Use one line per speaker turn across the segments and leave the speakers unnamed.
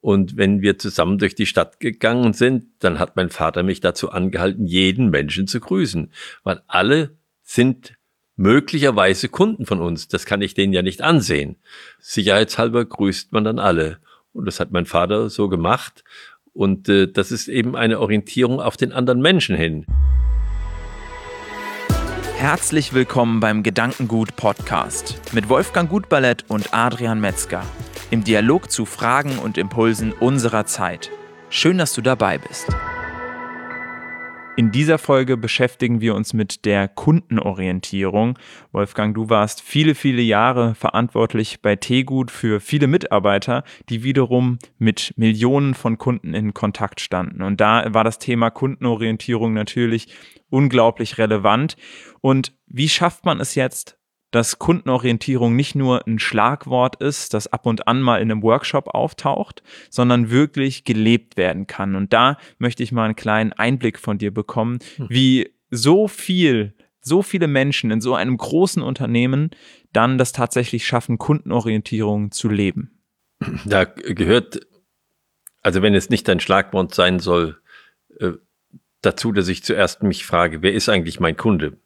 Und wenn wir zusammen durch die Stadt gegangen sind, dann hat mein Vater mich dazu angehalten, jeden Menschen zu grüßen, weil alle sind möglicherweise Kunden von uns. Das kann ich denen ja nicht ansehen. Sicherheitshalber grüßt man dann alle. Und das hat mein Vater so gemacht. Und äh, das ist eben eine Orientierung auf den anderen Menschen hin.
Herzlich willkommen beim Gedankengut Podcast mit Wolfgang Gutballett und Adrian Metzger im Dialog zu Fragen und Impulsen unserer Zeit. Schön, dass du dabei bist. In dieser Folge beschäftigen wir uns mit der Kundenorientierung. Wolfgang, du warst viele, viele Jahre verantwortlich bei Tegut für viele Mitarbeiter, die wiederum mit Millionen von Kunden in Kontakt standen. Und da war das Thema Kundenorientierung natürlich unglaublich relevant. Und wie schafft man es jetzt, dass Kundenorientierung nicht nur ein Schlagwort ist, das ab und an mal in einem Workshop auftaucht, sondern wirklich gelebt werden kann. Und da möchte ich mal einen kleinen Einblick von dir bekommen, hm. wie so viel, so viele Menschen in so einem großen Unternehmen dann das tatsächlich schaffen, Kundenorientierung zu leben.
Da gehört, also wenn es nicht ein Schlagwort sein soll, äh, dazu, dass ich zuerst mich frage, wer ist eigentlich mein Kunde?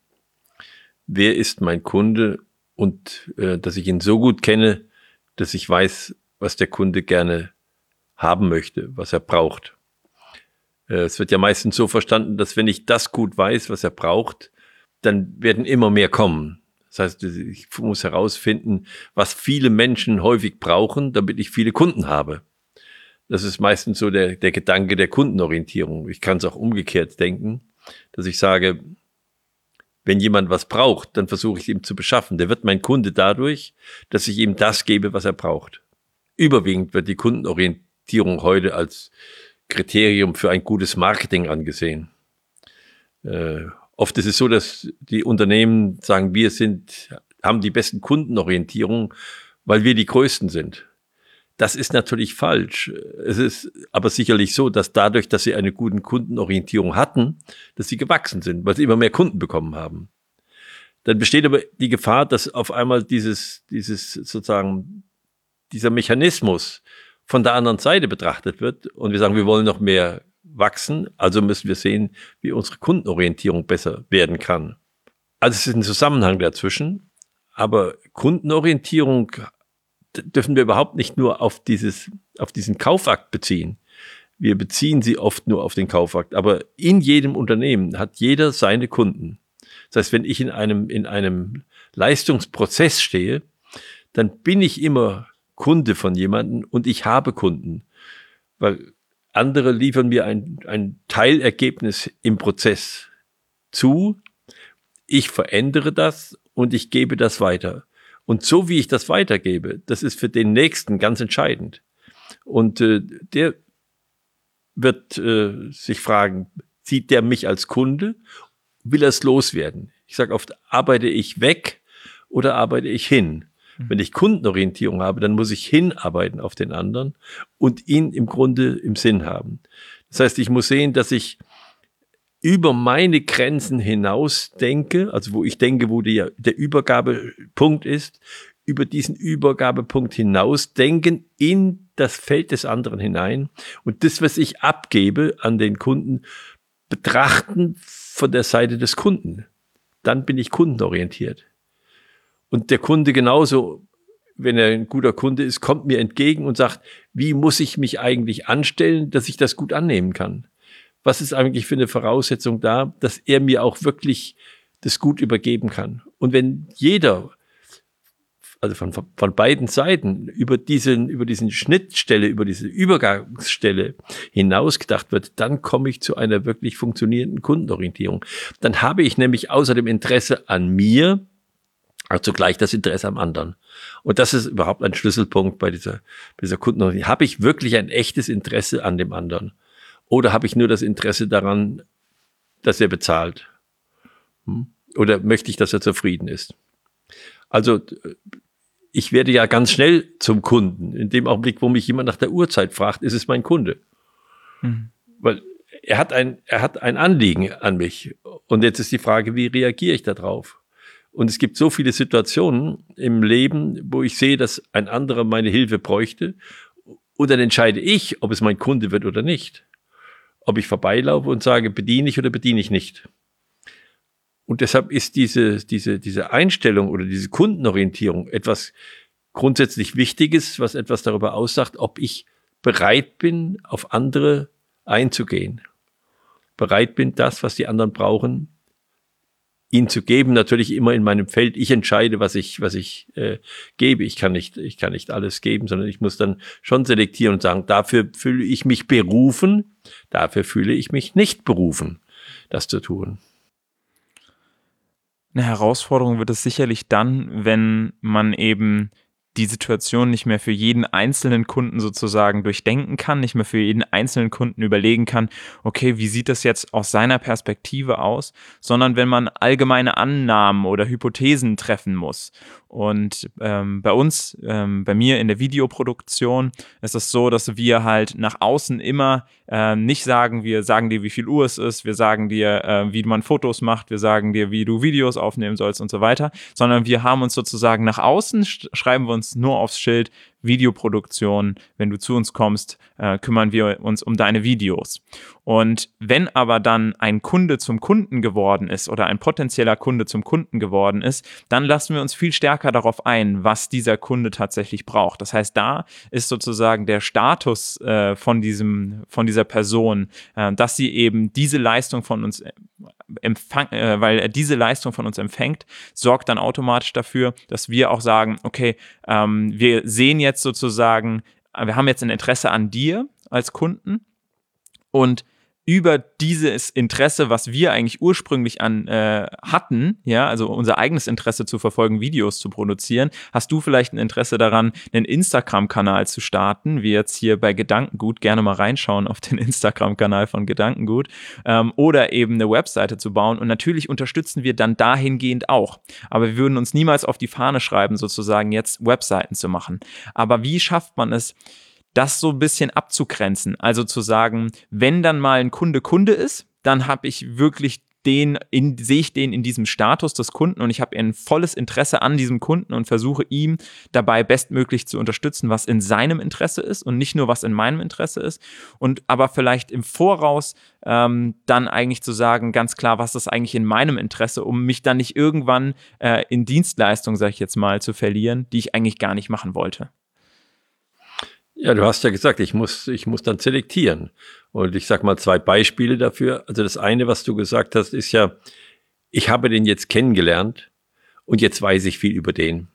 Wer ist mein Kunde und äh, dass ich ihn so gut kenne, dass ich weiß, was der Kunde gerne haben möchte, was er braucht. Äh, es wird ja meistens so verstanden, dass wenn ich das gut weiß, was er braucht, dann werden immer mehr kommen. Das heißt, ich muss herausfinden, was viele Menschen häufig brauchen, damit ich viele Kunden habe. Das ist meistens so der, der Gedanke der Kundenorientierung. Ich kann es auch umgekehrt denken, dass ich sage, wenn jemand was braucht, dann versuche ich ihm zu beschaffen. Der wird mein Kunde dadurch, dass ich ihm das gebe, was er braucht. Überwiegend wird die Kundenorientierung heute als Kriterium für ein gutes Marketing angesehen. Äh, oft ist es so, dass die Unternehmen sagen, wir sind, haben die besten Kundenorientierung, weil wir die größten sind. Das ist natürlich falsch. Es ist aber sicherlich so, dass dadurch, dass sie eine gute Kundenorientierung hatten, dass sie gewachsen sind, weil sie immer mehr Kunden bekommen haben. Dann besteht aber die Gefahr, dass auf einmal dieses, dieses sozusagen, dieser Mechanismus von der anderen Seite betrachtet wird und wir sagen, wir wollen noch mehr wachsen, also müssen wir sehen, wie unsere Kundenorientierung besser werden kann. Also es ist ein Zusammenhang dazwischen, aber Kundenorientierung dürfen wir überhaupt nicht nur auf dieses, auf diesen Kaufakt beziehen. Wir beziehen sie oft nur auf den Kaufakt, aber in jedem Unternehmen hat jeder seine Kunden. Das heißt, wenn ich in einem, in einem Leistungsprozess stehe, dann bin ich immer Kunde von jemandem und ich habe Kunden. Weil andere liefern mir ein, ein Teilergebnis im Prozess zu. Ich verändere das und ich gebe das weiter. Und so wie ich das weitergebe, das ist für den Nächsten ganz entscheidend. Und äh, der wird äh, sich fragen, sieht der mich als Kunde? Will er es loswerden? Ich sage oft, arbeite ich weg oder arbeite ich hin? Mhm. Wenn ich Kundenorientierung habe, dann muss ich hinarbeiten auf den anderen und ihn im Grunde im Sinn haben. Das heißt, ich muss sehen, dass ich über meine Grenzen hinaus denke, also wo ich denke, wo die, der Übergabepunkt ist, über diesen Übergabepunkt hinaus denken in das Feld des anderen hinein und das, was ich abgebe an den Kunden, betrachten von der Seite des Kunden. Dann bin ich kundenorientiert. Und der Kunde genauso, wenn er ein guter Kunde ist, kommt mir entgegen und sagt, wie muss ich mich eigentlich anstellen, dass ich das gut annehmen kann? Was ist eigentlich für eine Voraussetzung da, dass er mir auch wirklich das gut übergeben kann. Und wenn jeder, also von, von beiden Seiten, über diesen, über diesen Schnittstelle, über diese Übergangsstelle hinaus gedacht wird, dann komme ich zu einer wirklich funktionierenden Kundenorientierung. Dann habe ich nämlich außer dem Interesse an mir, auch zugleich das Interesse am anderen. Und das ist überhaupt ein Schlüsselpunkt bei dieser, bei dieser Kundenorientierung. Habe ich wirklich ein echtes Interesse an dem anderen? Oder habe ich nur das Interesse daran, dass er bezahlt? Hm? Oder möchte ich, dass er zufrieden ist? Also ich werde ja ganz schnell zum Kunden. In dem Augenblick, wo mich jemand nach der Uhrzeit fragt, ist es mein Kunde. Mhm. Weil er hat ein, er hat ein Anliegen an mich. Und jetzt ist die Frage, wie reagiere ich darauf? Und es gibt so viele Situationen im Leben, wo ich sehe, dass ein anderer meine Hilfe bräuchte Und dann entscheide ich, ob es mein Kunde wird oder nicht. Ob ich vorbeilaufe und sage, bediene ich oder bediene ich nicht. Und deshalb ist diese, diese, diese Einstellung oder diese Kundenorientierung etwas grundsätzlich Wichtiges, was etwas darüber aussagt, ob ich bereit bin, auf andere einzugehen. Bereit bin, das, was die anderen brauchen, ihnen zu geben. Natürlich immer in meinem Feld. Ich entscheide, was ich, was ich äh, gebe. Ich kann nicht, ich kann nicht alles geben, sondern ich muss dann schon selektieren und sagen, dafür fühle ich mich berufen, dafür fühle ich mich nicht berufen, das zu tun.
Eine Herausforderung wird es sicherlich dann, wenn man eben die Situation nicht mehr für jeden einzelnen Kunden sozusagen durchdenken kann, nicht mehr für jeden einzelnen Kunden überlegen kann, okay, wie sieht das jetzt aus seiner Perspektive aus, sondern wenn man allgemeine Annahmen oder Hypothesen treffen muss. Und ähm, bei uns, ähm, bei mir in der Videoproduktion ist es so, dass wir halt nach außen immer äh, nicht sagen, wir sagen dir, wie viel Uhr es ist, wir sagen dir, äh, wie man Fotos macht, wir sagen dir, wie du Videos aufnehmen sollst und so weiter, sondern wir haben uns sozusagen nach außen, schreiben wir uns nur aufs Schild, Videoproduktion, wenn du zu uns kommst, äh, kümmern wir uns um deine Videos. Und wenn aber dann ein Kunde zum Kunden geworden ist oder ein potenzieller Kunde zum Kunden geworden ist, dann lassen wir uns viel stärker darauf ein, was dieser Kunde tatsächlich braucht. Das heißt, da ist sozusagen der Status äh, von diesem, von dieser Person, äh, dass sie eben diese Leistung von uns empfang, äh, weil er diese Leistung von uns empfängt, sorgt dann automatisch dafür, dass wir auch sagen, okay, ähm, wir sehen jetzt sozusagen, wir haben jetzt ein Interesse an dir als Kunden und über dieses Interesse, was wir eigentlich ursprünglich an äh, hatten, ja, also unser eigenes Interesse zu verfolgen, Videos zu produzieren, hast du vielleicht ein Interesse daran, einen Instagram-Kanal zu starten, wie jetzt hier bei Gedankengut, gerne mal reinschauen auf den Instagram-Kanal von Gedankengut, ähm, oder eben eine Webseite zu bauen. Und natürlich unterstützen wir dann dahingehend auch. Aber wir würden uns niemals auf die Fahne schreiben, sozusagen jetzt Webseiten zu machen. Aber wie schafft man es, das so ein bisschen abzugrenzen. Also zu sagen, wenn dann mal ein Kunde Kunde ist, dann habe ich wirklich den in, sehe ich den in diesem Status des Kunden und ich habe ein volles Interesse an diesem Kunden und versuche ihm dabei bestmöglich zu unterstützen, was in seinem Interesse ist und nicht nur was in meinem Interesse ist. Und aber vielleicht im Voraus ähm, dann eigentlich zu sagen, ganz klar, was ist eigentlich in meinem Interesse, um mich dann nicht irgendwann äh, in Dienstleistung, sage ich jetzt mal, zu verlieren, die ich eigentlich gar nicht machen wollte.
Ja, du hast ja gesagt, ich muss, ich muss dann selektieren. Und ich sag mal zwei Beispiele dafür. Also das eine, was du gesagt hast, ist ja, ich habe den jetzt kennengelernt und jetzt weiß ich viel über den.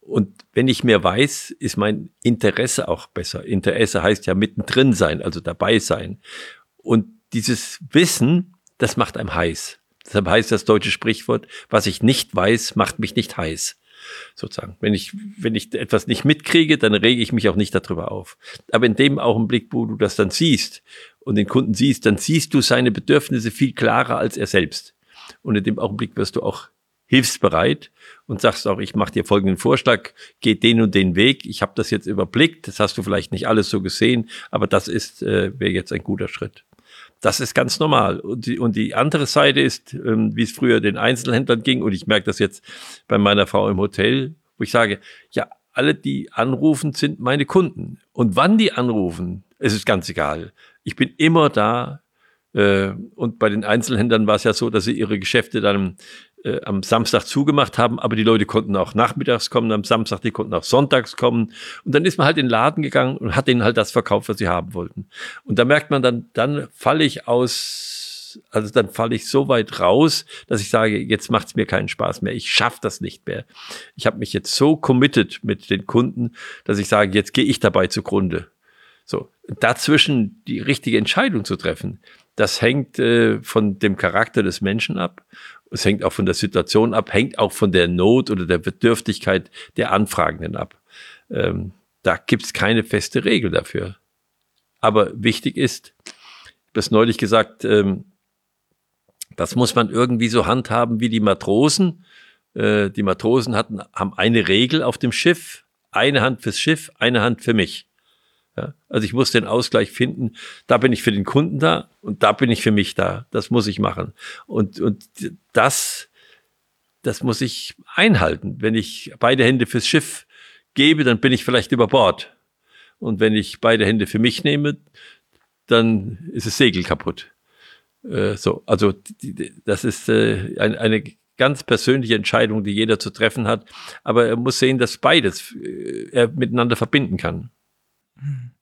Und wenn ich mehr weiß, ist mein Interesse auch besser. Interesse heißt ja mittendrin sein, also dabei sein. Und dieses Wissen, das macht einem heiß. Deshalb heißt das deutsche Sprichwort, was ich nicht weiß, macht mich nicht heiß sozusagen. Wenn ich, wenn ich etwas nicht mitkriege, dann rege ich mich auch nicht darüber auf. Aber in dem Augenblick, wo du das dann siehst und den Kunden siehst, dann siehst du seine Bedürfnisse viel klarer als er selbst. Und in dem Augenblick wirst du auch hilfsbereit und sagst auch, ich mache dir folgenden Vorschlag, geh den und den Weg. Ich habe das jetzt überblickt, das hast du vielleicht nicht alles so gesehen, aber das ist äh, wäre jetzt ein guter Schritt. Das ist ganz normal. Und die, und die andere Seite ist, ähm, wie es früher den Einzelhändlern ging, und ich merke das jetzt bei meiner Frau im Hotel, wo ich sage, ja, alle, die anrufen, sind meine Kunden. Und wann die anrufen, es ist ganz egal. Ich bin immer da. Äh, und bei den Einzelhändlern war es ja so, dass sie ihre Geschäfte dann äh, am Samstag zugemacht haben, aber die Leute konnten auch nachmittags kommen am Samstag, die konnten auch sonntags kommen. Und dann ist man halt in den Laden gegangen und hat ihnen halt das verkauft, was sie haben wollten. Und da merkt man dann, dann falle ich aus, also dann falle ich so weit raus, dass ich sage, jetzt macht es mir keinen Spaß mehr. Ich schaffe das nicht mehr. Ich habe mich jetzt so committed mit den Kunden, dass ich sage, jetzt gehe ich dabei zugrunde. So, dazwischen die richtige Entscheidung zu treffen, das hängt äh, von dem Charakter des Menschen ab es hängt auch von der Situation ab, hängt auch von der Not oder der Bedürftigkeit der Anfragenden ab. Ähm, da gibt es keine feste Regel dafür. Aber wichtig ist, das neulich gesagt, ähm, das muss man irgendwie so handhaben wie die Matrosen. Äh, die Matrosen hatten, haben eine Regel auf dem Schiff, eine Hand fürs Schiff, eine Hand für mich. Ja, also ich muss den Ausgleich finden. Da bin ich für den Kunden da und da bin ich für mich da. Das muss ich machen. Und, und das, das muss ich einhalten. Wenn ich beide Hände fürs Schiff gebe, dann bin ich vielleicht über Bord. Und wenn ich beide Hände für mich nehme, dann ist das Segel kaputt. Äh, so, also die, das ist äh, ein, eine ganz persönliche Entscheidung, die jeder zu treffen hat. Aber er muss sehen, dass beides äh, er miteinander verbinden kann.
Mhm.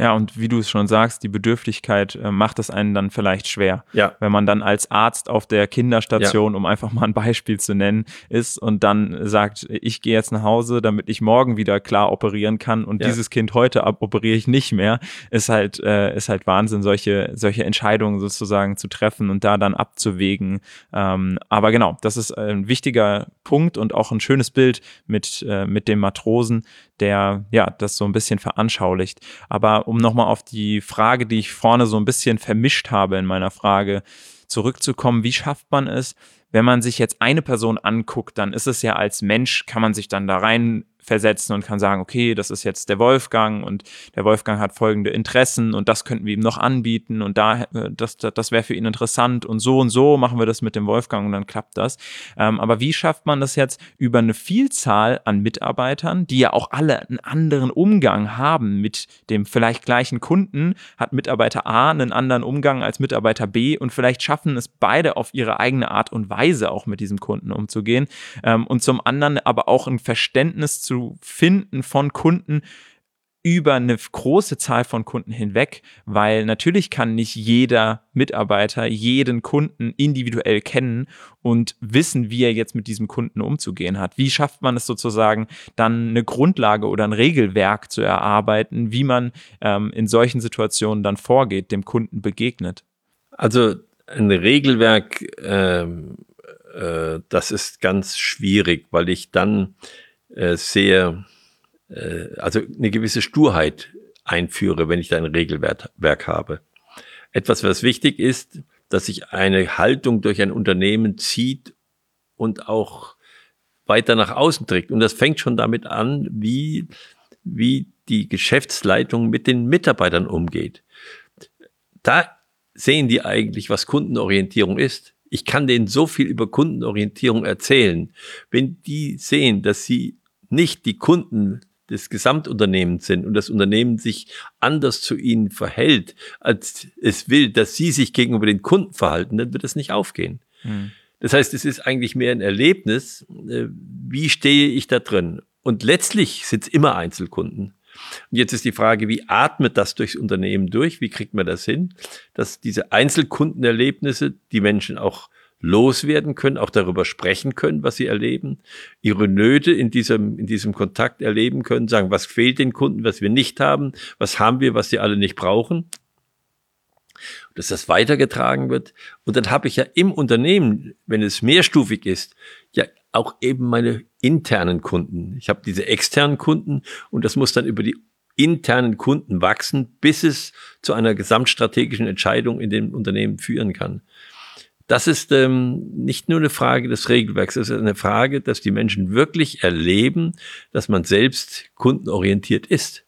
Ja, und wie du es schon sagst, die Bedürftigkeit äh, macht es einen dann vielleicht schwer. Ja. Wenn man dann als Arzt auf der Kinderstation, ja. um einfach mal ein Beispiel zu nennen, ist und dann sagt, ich gehe jetzt nach Hause, damit ich morgen wieder klar operieren kann und ja. dieses Kind heute operiere ich nicht mehr, ist halt, äh, ist halt Wahnsinn, solche, solche Entscheidungen sozusagen zu treffen und da dann abzuwägen. Ähm, aber genau, das ist ein wichtiger Punkt und auch ein schönes Bild mit, äh, mit dem Matrosen, der ja das so ein bisschen veranschaulicht. Aber um nochmal auf die Frage, die ich vorne so ein bisschen vermischt habe in meiner Frage, zurückzukommen, wie schafft man es, wenn man sich jetzt eine Person anguckt, dann ist es ja als Mensch, kann man sich dann da rein versetzen und kann sagen, okay, das ist jetzt der Wolfgang und der Wolfgang hat folgende Interessen und das könnten wir ihm noch anbieten und da, äh, das, das, wäre für ihn interessant und so und so machen wir das mit dem Wolfgang und dann klappt das. Ähm, aber wie schafft man das jetzt über eine Vielzahl an Mitarbeitern, die ja auch alle einen anderen Umgang haben mit dem vielleicht gleichen Kunden, hat Mitarbeiter A einen anderen Umgang als Mitarbeiter B und vielleicht schaffen es beide auf ihre eigene Art und Weise auch mit diesem Kunden umzugehen ähm, und zum anderen aber auch ein Verständnis zu finden von Kunden über eine große Zahl von Kunden hinweg, weil natürlich kann nicht jeder Mitarbeiter jeden Kunden individuell kennen und wissen, wie er jetzt mit diesem Kunden umzugehen hat. Wie schafft man es sozusagen, dann eine Grundlage oder ein Regelwerk zu erarbeiten, wie man ähm, in solchen Situationen dann vorgeht, dem Kunden begegnet?
Also ein Regelwerk, ähm, äh, das ist ganz schwierig, weil ich dann äh, sehr, äh, also eine gewisse Sturheit einführe, wenn ich da ein Regelwerk habe. Etwas, was wichtig ist, dass sich eine Haltung durch ein Unternehmen zieht und auch weiter nach außen trägt. Und das fängt schon damit an, wie, wie die Geschäftsleitung mit den Mitarbeitern umgeht. Da sehen die eigentlich, was Kundenorientierung ist. Ich kann denen so viel über Kundenorientierung erzählen. Wenn die sehen, dass sie nicht die Kunden des Gesamtunternehmens sind und das Unternehmen sich anders zu ihnen verhält, als es will, dass sie sich gegenüber den Kunden verhalten, dann wird es nicht aufgehen. Hm. Das heißt, es ist eigentlich mehr ein Erlebnis, äh, wie stehe ich da drin? Und letztlich sind es immer Einzelkunden. Und jetzt ist die Frage, wie atmet das durchs Unternehmen durch? Wie kriegt man das hin, dass diese Einzelkundenerlebnisse die Menschen auch loswerden können, auch darüber sprechen können, was sie erleben, ihre Nöte in diesem, in diesem Kontakt erleben können, sagen, was fehlt den Kunden, was wir nicht haben, was haben wir, was sie alle nicht brauchen. Dass das weitergetragen wird. Und dann habe ich ja im Unternehmen, wenn es mehrstufig ist, ja auch eben meine internen Kunden. Ich habe diese externen Kunden und das muss dann über die internen Kunden wachsen, bis es zu einer gesamtstrategischen Entscheidung in dem Unternehmen führen kann das ist ähm, nicht nur eine Frage des Regelwerks, es ist eine Frage, dass die Menschen wirklich erleben, dass man selbst kundenorientiert ist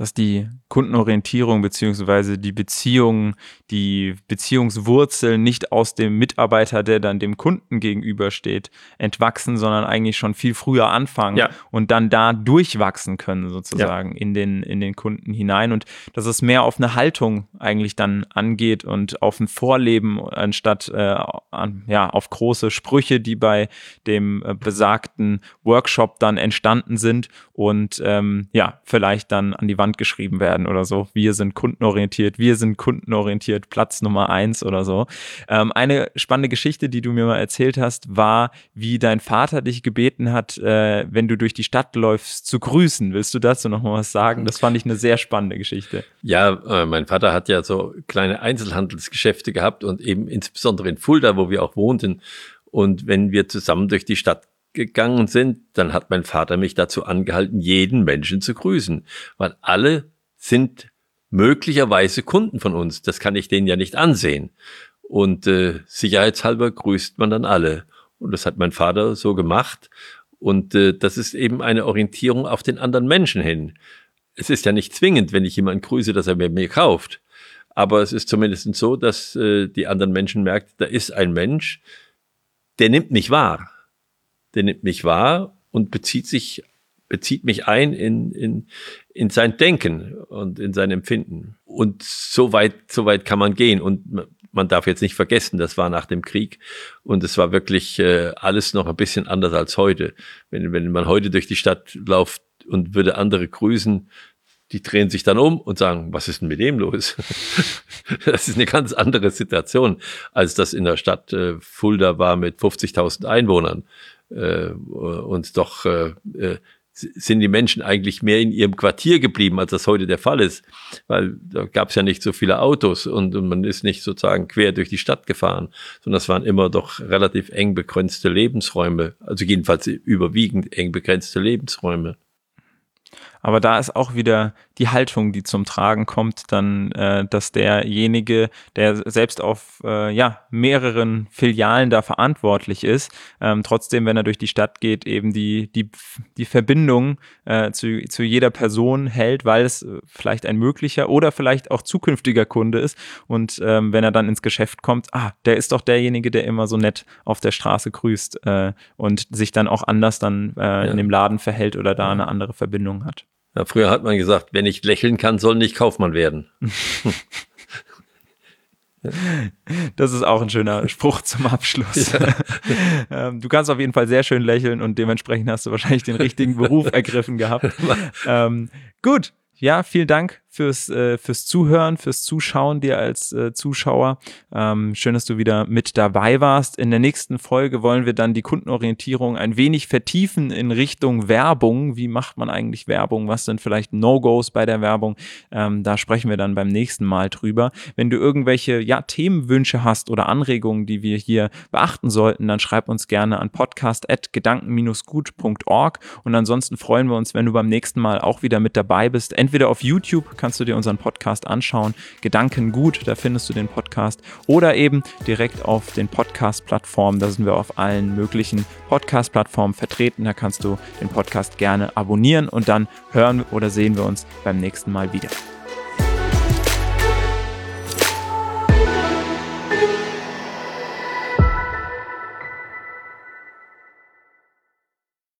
dass die Kundenorientierung beziehungsweise die Beziehung, die Beziehungswurzeln nicht aus dem Mitarbeiter, der dann dem Kunden gegenübersteht, entwachsen, sondern eigentlich schon viel früher anfangen ja. und dann da durchwachsen können sozusagen ja. in den in den Kunden hinein und dass es mehr auf eine Haltung eigentlich dann angeht und auf ein Vorleben anstatt äh, an, ja auf große Sprüche, die bei dem äh, besagten Workshop dann entstanden sind und ähm, ja vielleicht dann an die Wand Wand geschrieben werden oder so. Wir sind kundenorientiert, wir sind kundenorientiert, Platz Nummer eins oder so. Ähm, eine spannende Geschichte, die du mir mal erzählt hast, war, wie dein Vater dich gebeten hat, äh, wenn du durch die Stadt läufst, zu grüßen. Willst du dazu noch mal was sagen? Das fand ich eine sehr spannende Geschichte.
Ja, äh, mein Vater hat ja so kleine Einzelhandelsgeschäfte gehabt und eben insbesondere in Fulda, wo wir auch wohnten. Und wenn wir zusammen durch die Stadt gegangen sind, dann hat mein Vater mich dazu angehalten, jeden Menschen zu grüßen, weil alle sind möglicherweise Kunden von uns. Das kann ich denen ja nicht ansehen. Und äh, sicherheitshalber grüßt man dann alle. Und das hat mein Vater so gemacht. Und äh, das ist eben eine Orientierung auf den anderen Menschen hin. Es ist ja nicht zwingend, wenn ich jemanden grüße, dass er mir, mir kauft. Aber es ist zumindest so, dass äh, die anderen Menschen merken, da ist ein Mensch, der nimmt mich wahr der nimmt mich wahr und bezieht sich bezieht mich ein in, in, in sein Denken und in sein Empfinden. Und so weit, so weit kann man gehen. Und man darf jetzt nicht vergessen, das war nach dem Krieg und es war wirklich äh, alles noch ein bisschen anders als heute. Wenn, wenn man heute durch die Stadt läuft und würde andere grüßen, die drehen sich dann um und sagen, was ist denn mit dem los? das ist eine ganz andere Situation, als das in der Stadt äh, Fulda war mit 50.000 Einwohnern äh, und doch äh, äh sind die Menschen eigentlich mehr in ihrem Quartier geblieben, als das heute der Fall ist. Weil da gab es ja nicht so viele Autos und, und, man ist nicht sozusagen quer durch die Stadt gefahren, sondern es waren immer doch relativ eng begrenzte Lebensräume, also jedenfalls überwiegend eng begrenzte Lebensräume.
Aber da ist auch wieder die Haltung, die zum Tragen kommt, dann, äh, dass derjenige, der selbst auf äh, ja, mehreren Filialen da verantwortlich ist, ähm, trotzdem, wenn er durch die Stadt geht, eben die, die, die Verbindung äh, zu, zu jeder Person hält, weil es äh, vielleicht ein möglicher oder vielleicht auch zukünftiger Kunde ist. Und ähm, wenn er dann ins Geschäft kommt, ah, der ist doch derjenige, der immer so nett auf der Straße grüßt äh, und sich dann auch anders dann äh, ja. in dem Laden verhält oder da eine andere Verbindung hat.
Ja, früher hat man gesagt, wer nicht lächeln kann, soll nicht Kaufmann werden.
Das ist auch ein schöner Spruch zum Abschluss. Ja. Ähm, du kannst auf jeden Fall sehr schön lächeln und dementsprechend hast du wahrscheinlich den richtigen Beruf ergriffen gehabt. Ähm, gut, ja, vielen Dank fürs, äh, fürs Zuhören, fürs Zuschauen dir als äh, Zuschauer. Ähm, schön, dass du wieder mit dabei warst. In der nächsten Folge wollen wir dann die Kundenorientierung ein wenig vertiefen in Richtung Werbung. Wie macht man eigentlich Werbung? Was sind vielleicht No-Gos bei der Werbung? Ähm, da sprechen wir dann beim nächsten Mal drüber. Wenn du irgendwelche ja, Themenwünsche hast oder Anregungen, die wir hier beachten sollten, dann schreib uns gerne an podcast.gedanken-gut.org und ansonsten freuen wir uns, wenn du beim nächsten Mal auch wieder mit dabei bist. Entweder auf YouTube kannst du dir unseren Podcast anschauen. Gedanken gut, da findest du den Podcast. Oder eben direkt auf den Podcast-Plattformen. Da sind wir auf allen möglichen Podcast-Plattformen vertreten. Da kannst du den Podcast gerne abonnieren und dann hören oder sehen wir uns beim nächsten Mal wieder.